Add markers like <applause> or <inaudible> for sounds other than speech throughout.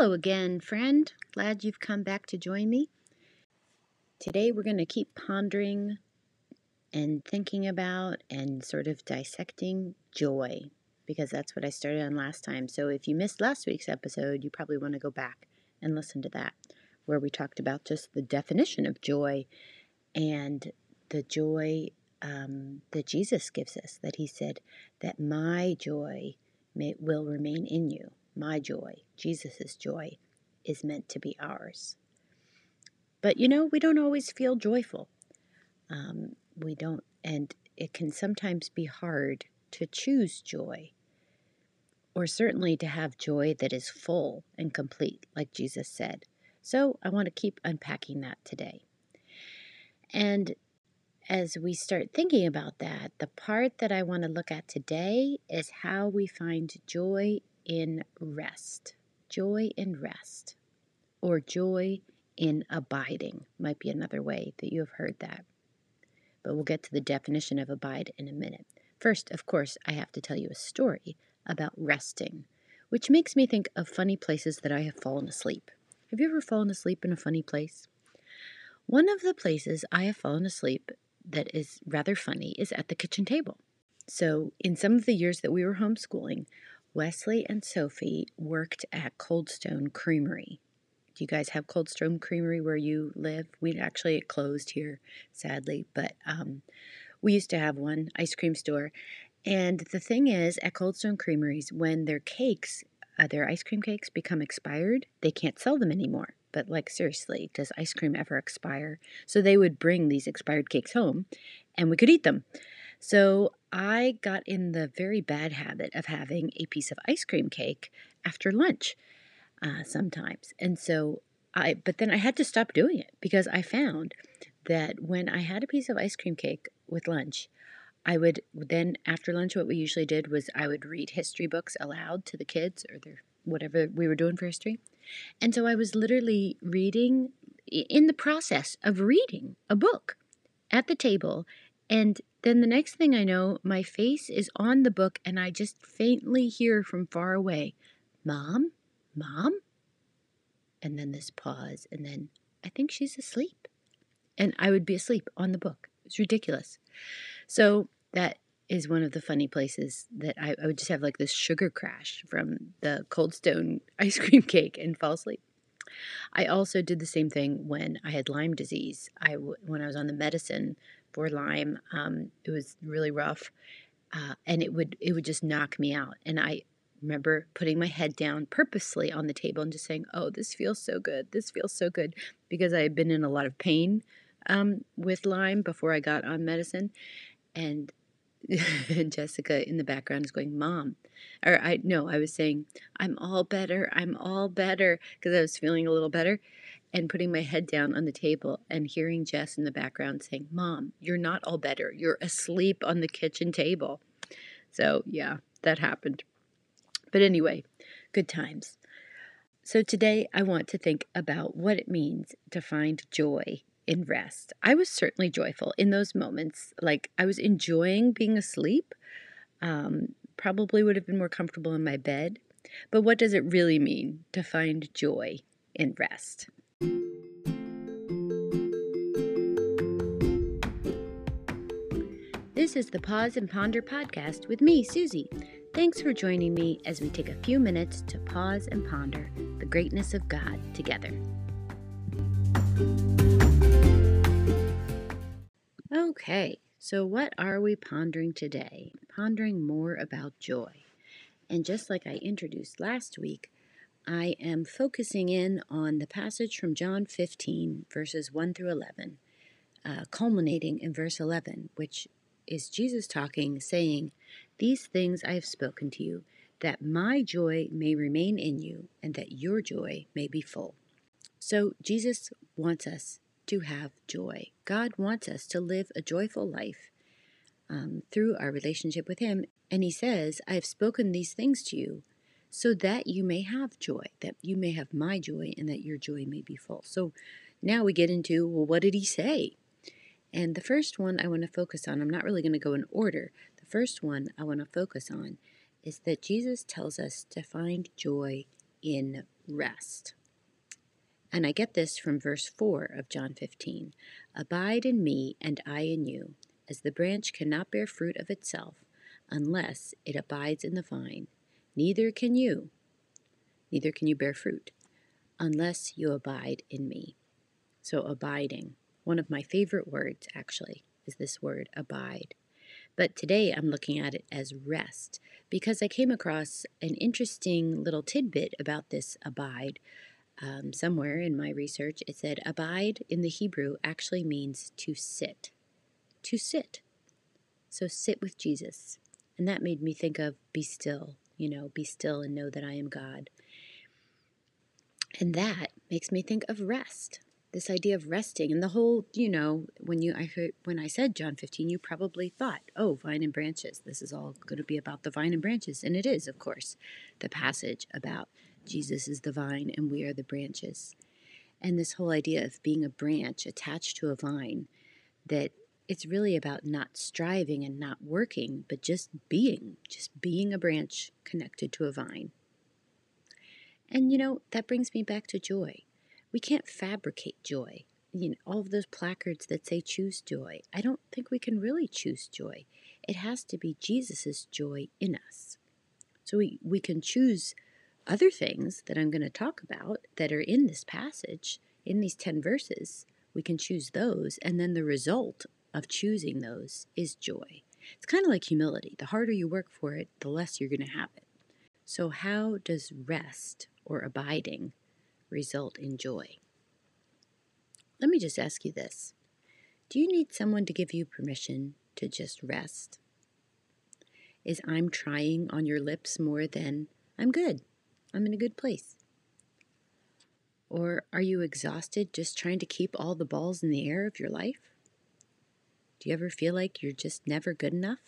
Hello again, friend. Glad you've come back to join me. Today we're going to keep pondering and thinking about and sort of dissecting joy because that's what I started on last time. So if you missed last week's episode, you probably want to go back and listen to that, where we talked about just the definition of joy and the joy um, that Jesus gives us, that He said that my joy may, will remain in you. My joy, Jesus' joy, is meant to be ours. But you know, we don't always feel joyful. Um, we don't, and it can sometimes be hard to choose joy, or certainly to have joy that is full and complete, like Jesus said. So I want to keep unpacking that today. And as we start thinking about that, the part that I want to look at today is how we find joy in rest. Joy in rest, or joy in abiding, might be another way that you have heard that. But we'll get to the definition of abide in a minute. First, of course, I have to tell you a story about resting, which makes me think of funny places that I have fallen asleep. Have you ever fallen asleep in a funny place? One of the places I have fallen asleep that is rather funny is at the kitchen table. So, in some of the years that we were homeschooling, Wesley and Sophie worked at Cold Stone Creamery. Do you guys have Cold Stone Creamery where you live? We actually it closed here, sadly, but um, we used to have one ice cream store. And the thing is, at Cold Stone Creameries, when their cakes, uh, their ice cream cakes become expired, they can't sell them anymore. But, like, seriously, does ice cream ever expire? So they would bring these expired cakes home and we could eat them. So I got in the very bad habit of having a piece of ice cream cake after lunch uh, sometimes. And so I, but then I had to stop doing it because I found that when I had a piece of ice cream cake with lunch, I would then after lunch what we usually did was I would read history books aloud to the kids or their whatever we were doing for history. And so I was literally reading in the process of reading a book at the table and then the next thing I know, my face is on the book and I just faintly hear from far away, Mom, Mom? And then this pause, and then I think she's asleep. And I would be asleep on the book. It's ridiculous. So that is one of the funny places that I, I would just have like this sugar crash from the cold stone <laughs> ice cream cake and fall asleep. I also did the same thing when I had Lyme disease. I when I was on the medicine for Lyme, um, it was really rough, uh, and it would it would just knock me out. And I remember putting my head down purposely on the table and just saying, "Oh, this feels so good. This feels so good," because I had been in a lot of pain um, with Lyme before I got on medicine, and <laughs> Jessica in the background is going, "Mom," or I no, I was saying, "I'm all better. I'm all better," because I was feeling a little better, and putting my head down on the table and hearing Jess in the background saying, "Mom, you're not all better. You're asleep on the kitchen table." So yeah, that happened. But anyway, good times. So today I want to think about what it means to find joy in rest. I was certainly joyful in those moments. Like I was enjoying being asleep. Um, probably would have been more comfortable in my bed. But what does it really mean to find joy in rest? This is the Pause and Ponder podcast with me, Susie. Thanks for joining me as we take a few minutes to pause and ponder the greatness of God together. Okay, so what are we pondering today? Pondering more about joy. And just like I introduced last week, I am focusing in on the passage from John 15, verses 1 through 11, uh, culminating in verse 11, which is Jesus talking, saying, these things I have spoken to you, that my joy may remain in you, and that your joy may be full. So, Jesus wants us to have joy. God wants us to live a joyful life um, through our relationship with Him. And He says, I have spoken these things to you so that you may have joy, that you may have my joy, and that your joy may be full. So now we get into, well, what did He say? And the first one I want to focus on, I'm not really going to go in order The first one I want to focus on is that Jesus tells us to find joy in rest. And I get this from verse 4 of John 15 Abide in me, and I in you, as the branch cannot bear fruit of itself unless it abides in the vine, neither can you, neither can you bear fruit unless you abide in me. So, abiding, one of my favorite words actually, is this word abide. But today I'm looking at it as rest because I came across an interesting little tidbit about this abide. Um, somewhere in my research, it said abide in the Hebrew actually means to sit. To sit. So sit with Jesus. And that made me think of be still, you know, be still and know that I am God. And that makes me think of rest this idea of resting and the whole you know when you i heard when i said john 15 you probably thought oh vine and branches this is all going to be about the vine and branches and it is of course the passage about jesus is the vine and we are the branches and this whole idea of being a branch attached to a vine that it's really about not striving and not working but just being just being a branch connected to a vine and you know that brings me back to joy we can't fabricate joy. You know, all of those placards that say choose joy, I don't think we can really choose joy. It has to be Jesus' joy in us. So we, we can choose other things that I'm going to talk about that are in this passage, in these 10 verses. We can choose those, and then the result of choosing those is joy. It's kind of like humility. The harder you work for it, the less you're going to have it. So, how does rest or abiding result in joy. Let me just ask you this Do you need someone to give you permission to just rest? Is I'm trying on your lips more than I'm good, I'm in a good place? Or are you exhausted just trying to keep all the balls in the air of your life? Do you ever feel like you're just never good enough?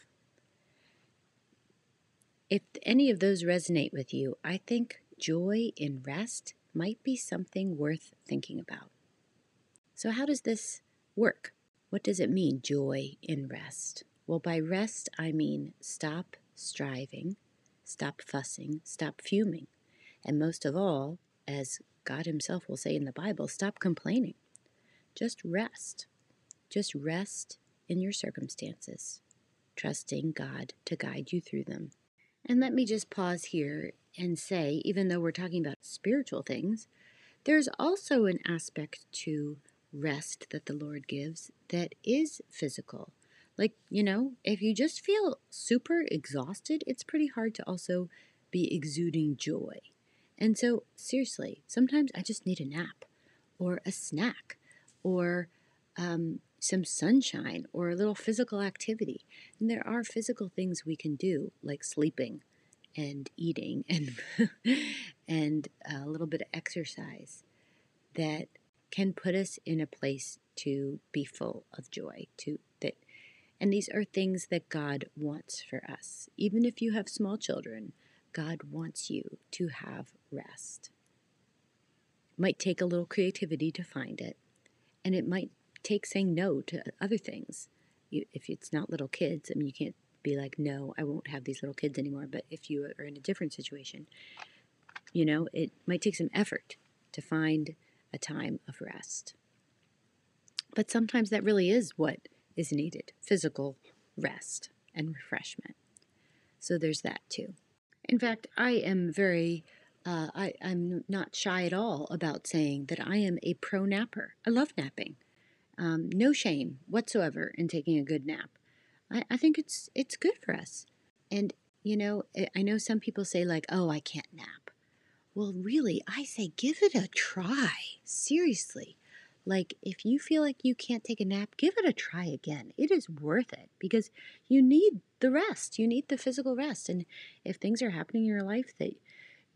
If any of those resonate with you, I think joy in rest might be something worth thinking about. So, how does this work? What does it mean, joy in rest? Well, by rest, I mean stop striving, stop fussing, stop fuming, and most of all, as God Himself will say in the Bible, stop complaining. Just rest. Just rest in your circumstances, trusting God to guide you through them. And let me just pause here and say, even though we're talking about spiritual things, there's also an aspect to rest that the Lord gives that is physical. Like, you know, if you just feel super exhausted, it's pretty hard to also be exuding joy. And so, seriously, sometimes I just need a nap or a snack or um, some sunshine or a little physical activity. And there are physical things we can do, like sleeping and eating <laughs> and and a little bit of exercise that can put us in a place to be full of joy to that and these are things that God wants for us even if you have small children God wants you to have rest might take a little creativity to find it and it might take saying no to other things you, if it's not little kids I mean you can't be like, no, I won't have these little kids anymore. But if you are in a different situation, you know, it might take some effort to find a time of rest. But sometimes that really is what is needed physical rest and refreshment. So there's that too. In fact, I am very, uh, I, I'm not shy at all about saying that I am a pro napper. I love napping. Um, no shame whatsoever in taking a good nap. I, I think it's it's good for us. And you know, I know some people say like, "Oh, I can't nap." Well, really, I say give it a try. Seriously. Like, if you feel like you can't take a nap, give it a try again. It is worth it because you need the rest. You need the physical rest. And if things are happening in your life that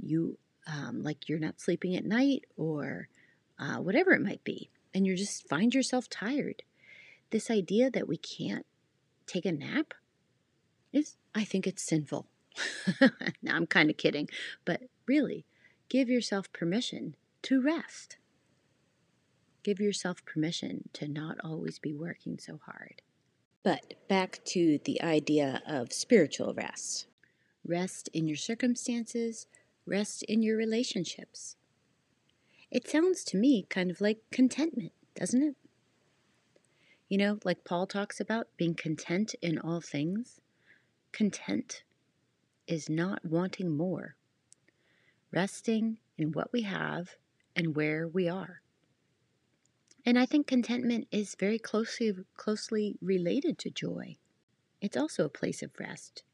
you, um, like, you're not sleeping at night or uh, whatever it might be, and you just find yourself tired, this idea that we can't take a nap is, I think it's sinful. <laughs> now I'm kind of kidding, but really, give yourself permission to rest. Give yourself permission to not always be working so hard. But back to the idea of spiritual rest rest in your circumstances, rest in your relationships, It sounds to me kind of like contentment, doesn't it? You know, like Paul talks about being content in all things. Content is not wanting more, resting in what we have and where we are. And I think contentment is very closely closely related to joy. It's also a place of rest.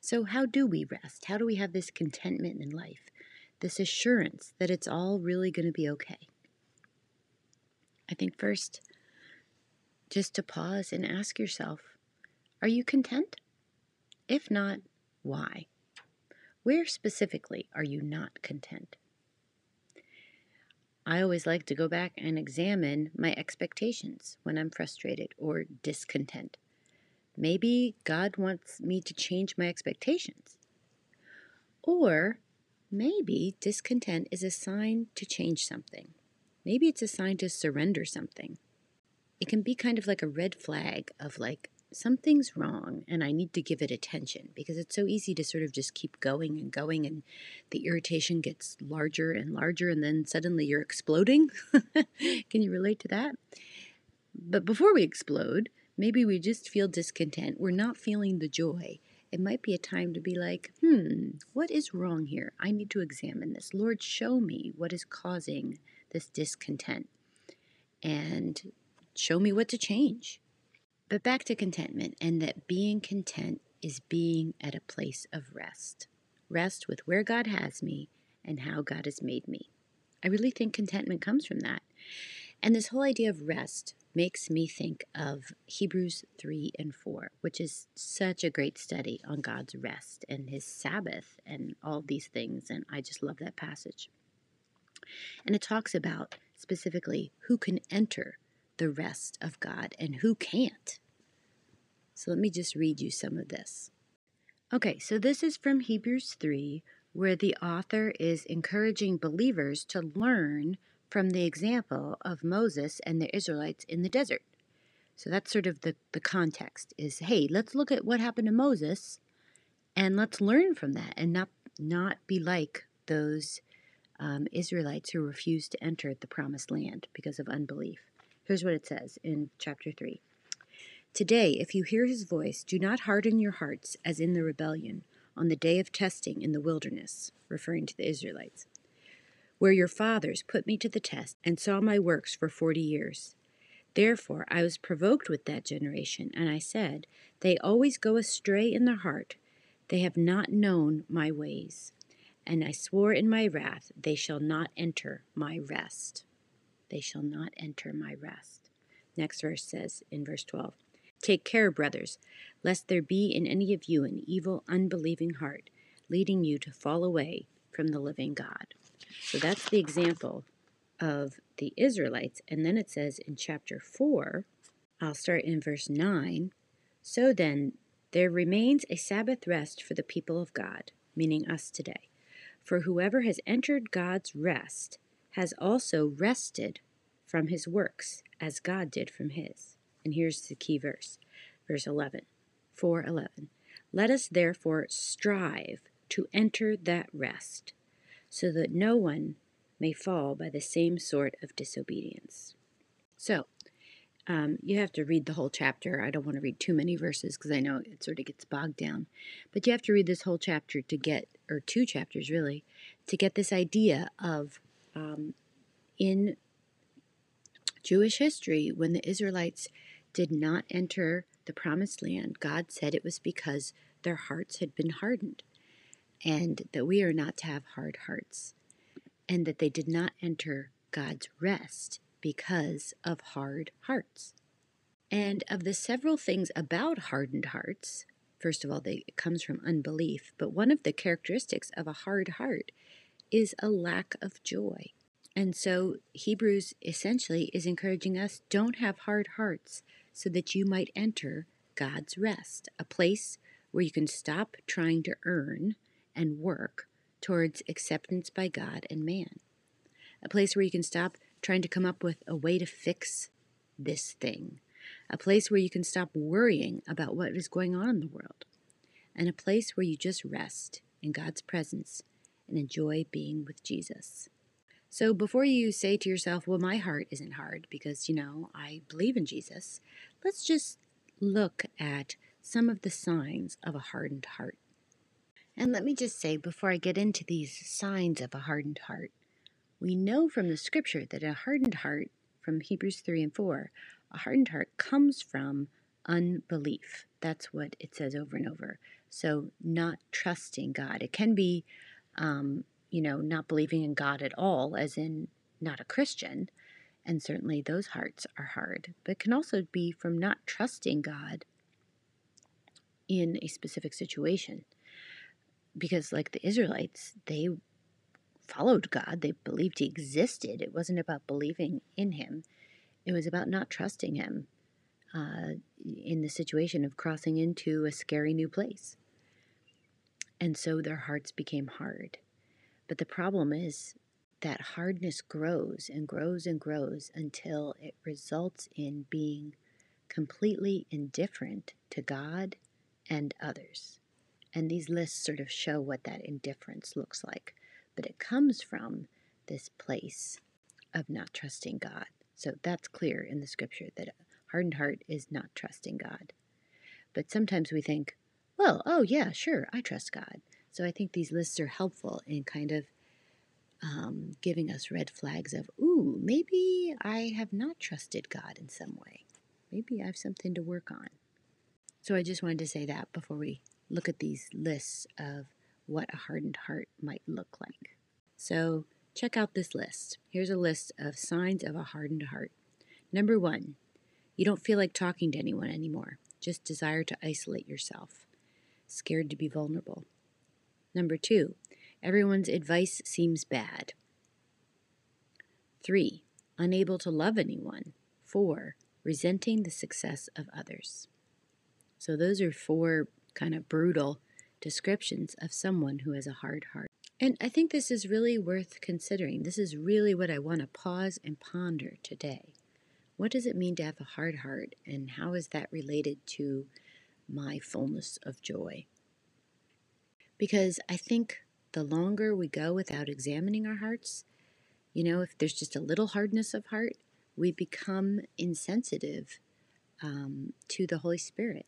So how do we rest? How do we have this contentment in life? This assurance that it's all really going to be okay? I think first just to pause and ask yourself, are you content? If not, why? Where specifically are you not content? I always like to go back and examine my expectations when I'm frustrated or discontent. Maybe God wants me to change my expectations. Or maybe discontent is a sign to change something. Maybe it's a sign to surrender something. It can be kind of like a red flag of like, something's wrong and I need to give it attention because it's so easy to sort of just keep going and going and the irritation gets larger and larger and then suddenly you're exploding. <laughs> Can you relate to that? But before we explode, maybe we just feel discontent. We're not feeling the joy. It might be a time to be like, hmm, what is wrong here? I need to examine this. Lord, show me what is causing this discontent and show me what to change but back to contentment, and that being content is being at a place of rest. Rest with where God has me and how God has made me. I really think contentment comes from that. And this whole idea of rest makes me think of Hebrews 3 and 4, which is such a great study on God's rest and his Sabbath and all these things. And I just love that passage. And it talks about specifically who can enter the rest of God and who can't. So let me just read you some of this. Okay, so this is from Hebrews 3, where the author is encouraging believers to learn from the example of Moses and the Israelites in the desert. So that's sort of the, the context is hey, let's look at what happened to Moses and let's learn from that and not not be like those um, Israelites who refused to enter the promised land because of unbelief. Here's what it says in chapter 3. Today, if you hear his voice, do not harden your hearts as in the rebellion on the day of testing in the wilderness, referring to the Israelites, where your fathers put me to the test and saw my works for forty years. Therefore I was provoked with that generation, and I said, They always go astray in their heart. They have not known my ways. And I swore in my wrath, They shall not enter my rest they shall not enter my rest. Next verse says in verse 12 Take care, brothers, lest there be in any of you an evil, unbelieving heart, leading you to fall away from the living God. So that's the example of the Israelites. And then it says in chapter 4, I'll start in verse 9 So then, there remains a Sabbath rest for the people of God, meaning us today. For whoever has entered God's rest has also rested from his works, as God did from his. And here's the key verse, verse 11, 4:11. Let us therefore strive to enter that rest, so that no one may fall by the same sort of disobedience. So, um, you have to read the whole chapter. I don't want to read too many verses because I know it sort of gets bogged down. But you have to read this whole chapter to get, or two chapters really, to get this idea of um, in Jewish history, when the Israelites did not enter the promised land, God said it was because their hearts had been hardened, and that we are not to have hard hearts, and that they did not enter God's rest because of hard hearts. And of the several things about hardened hearts, first of all, they, it comes from unbelief, but one of the characteristics of a hard heart is a lack of joy. And so Hebrews essentially is encouraging us don't have hard hearts so that you might enter God's rest, a place where you can stop trying to earn and work towards acceptance by God and man. A place where you can stop trying to come up with a way to fix this thing. A place where you can stop worrying about what is going on in the world. And a place where you just rest in God's presence and enjoy being with Jesus. So before you say to yourself, well, my heart isn't hard because, you know, I believe in Jesus, let's just look at some of the signs of a hardened heart. And let me just say, before I get into these signs of a hardened heart, we know from the scripture that a hardened heart, from Hebrews 3 and 4, a hardened heart comes from unbelief. That's what it says over and over. So, not trusting God. It can be, um, you know, not believing in God at all, as in not a Christian. And certainly those hearts are hard. But it can also be from not trusting God in a specific situation. Because, like the Israelites, they followed God, they believed He existed. It wasn't about believing in Him, it was about not trusting Him uh, in the situation of crossing into a scary new place. And so their hearts became hard. But the problem is that hardness grows and grows and grows until it results in being completely indifferent to God and others. And these lists sort of show what that indifference looks like. But it comes from this place of not trusting God. So that's clear in the scripture that a hardened heart is not trusting God. But sometimes we think, well, oh yeah, sure, I trust God. So I think these lists are helpful in kind of um, giving us red flags of, ooh, maybe I have not trusted God in some way. Maybe I have something to work on. So I just wanted to say that before we look at these lists of what a hardened heart might look like. So check out this list. Here's a list of signs of a hardened heart. Number one, you don't feel like talking to anyone anymore, just desire to isolate yourself, scared to be vulnerable. Number two, everyone's advice seems bad. Three, unable to love anyone. Four, resenting the success of others. So, those are four kind of brutal descriptions of someone who has a hard heart. And I think this is really worth considering. This is really what I want to pause and ponder today. What does it mean to have a hard heart, and how is that related to my fullness of joy? Because I think the longer we go without examining our hearts, you know, if there's just a little hardness of heart, we become insensitive um, to the Holy Spirit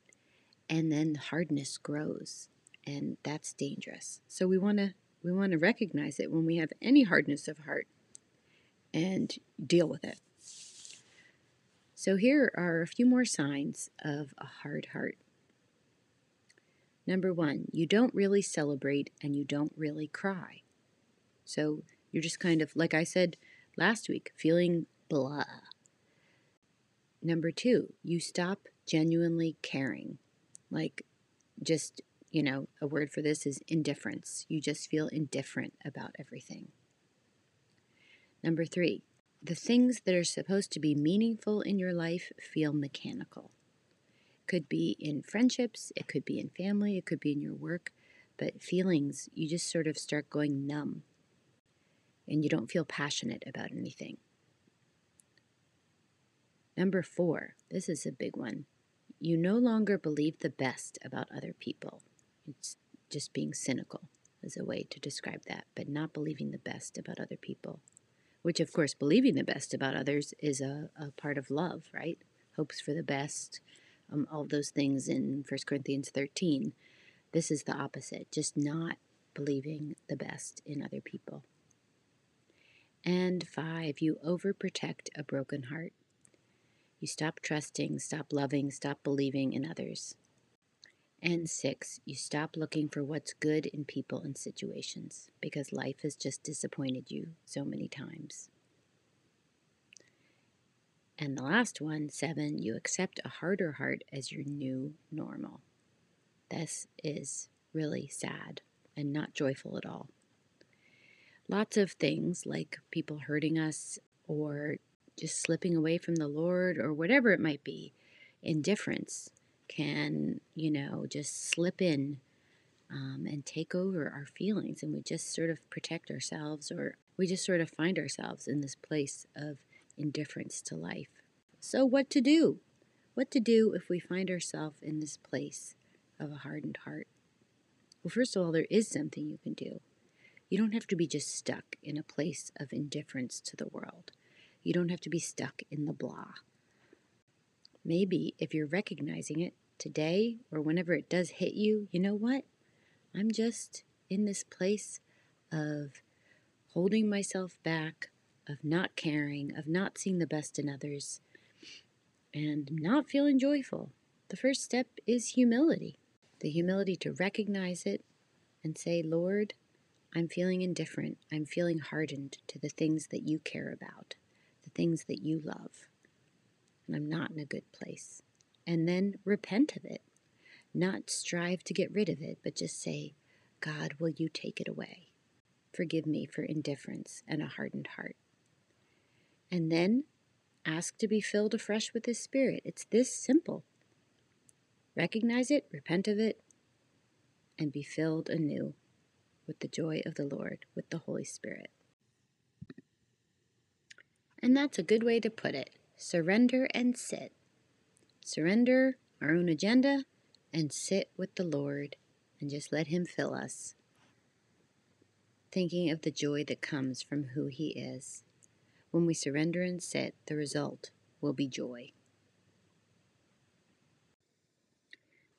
and then hardness grows and that's dangerous. So we want to we want to recognize it when we have any hardness of heart and deal with it. So here are a few more signs of a hard heart. Number one you don't really celebrate and you don't really cry. So you're just kind of like i said last week feeling blah. Number two you stop genuinely caring like, just, you know, a word for this is indifference. You just feel indifferent about everything. Number three, the things that are supposed to be meaningful in your life feel mechanical. It could be in friendships, it could be in family, it could be in your work, but feelings, you just sort of start going numb and you don't feel passionate about anything. Number four, this is a big one. You no longer believe the best about other people. It's just being cynical is a way to describe that, but not believing the best about other people. Which, of course, believing the best about others is a, a part of love, right? Hopes for the best, um, all those things in 1 Corinthians 13. This is the opposite, just not believing the best in other people. And five, you overprotect a broken heart. You stop trusting, stop loving, stop believing in others. And six, you stop looking for what's good in people and situations because life has just disappointed you so many times. And the last one, seven, you accept a harder heart as your new normal. This is really sad and not joyful at all. Lots of things like people hurting us or just slipping away from the Lord or whatever it might be, indifference can, you know, just slip in um, and take over our feelings. And we just sort of protect ourselves or we just sort of find ourselves in this place of indifference to life. So, what to do? What to do if we find ourselves in this place of a hardened heart? Well, first of all, there is something you can do. You don't have to be just stuck in a place of indifference to the world. You don't have to be stuck in the blah. Maybe if you're recognizing it today or whenever it does hit you, you know what? I'm just in this place of holding myself back, of not caring, of not seeing the best in others, and not feeling joyful. The first step is humility the humility to recognize it and say, Lord, I'm feeling indifferent. I'm feeling hardened to the things that you care about, things that you love. And I'm not in a good place. And then repent of it. Not strive to get rid of it, but just say, God, will you take it away? Forgive me for indifference and a hardened heart. And then ask to be filled afresh with His Spirit. It's this simple. Recognize it, repent of it, and be filled anew with the joy of the Lord, with the Holy Spirit. And that's a good way to put it surrender and sit. Surrender our own agenda and sit with the Lord and just let Him fill us. Thinking of the joy that comes from who He is. When we surrender and sit, the result will be joy.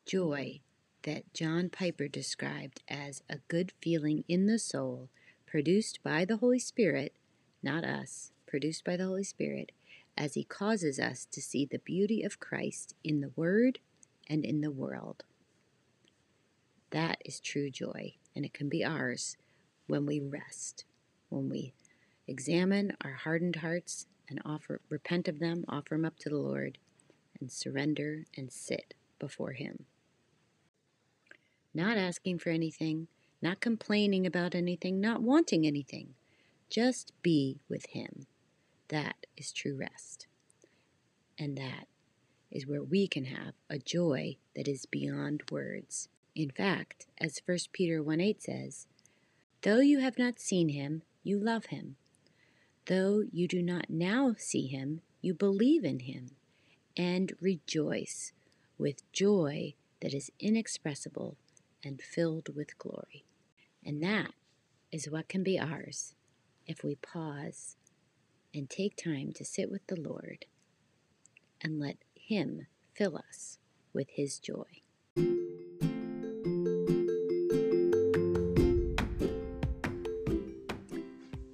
Joy that John Piper described as a good feeling in the soul produced by the Holy Spirit, not us, produced by the Holy Spirit, as He causes us to see the beauty of Christ in the Word and in the world. That is true joy, and it can be ours when we rest, when we examine our hardened hearts and offer repent of them, offer them up to the Lord, and surrender and sit before Him not asking for anything, not complaining about anything, not wanting anything. Just be with Him. That is true rest. And that is where we can have a joy that is beyond words. In fact, as 1 Peter 1 8 says, Though you have not seen him, you love him. Though you do not now see him, you believe in him and rejoice with joy that is inexpressible and filled with glory. And that is what can be ours if we pause and take time to sit with the Lord and let Him fill us with His joy.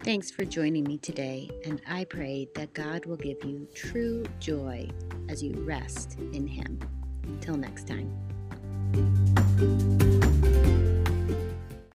Thanks for joining me today, and I pray that God will give you true joy as you rest in Him. Till next time.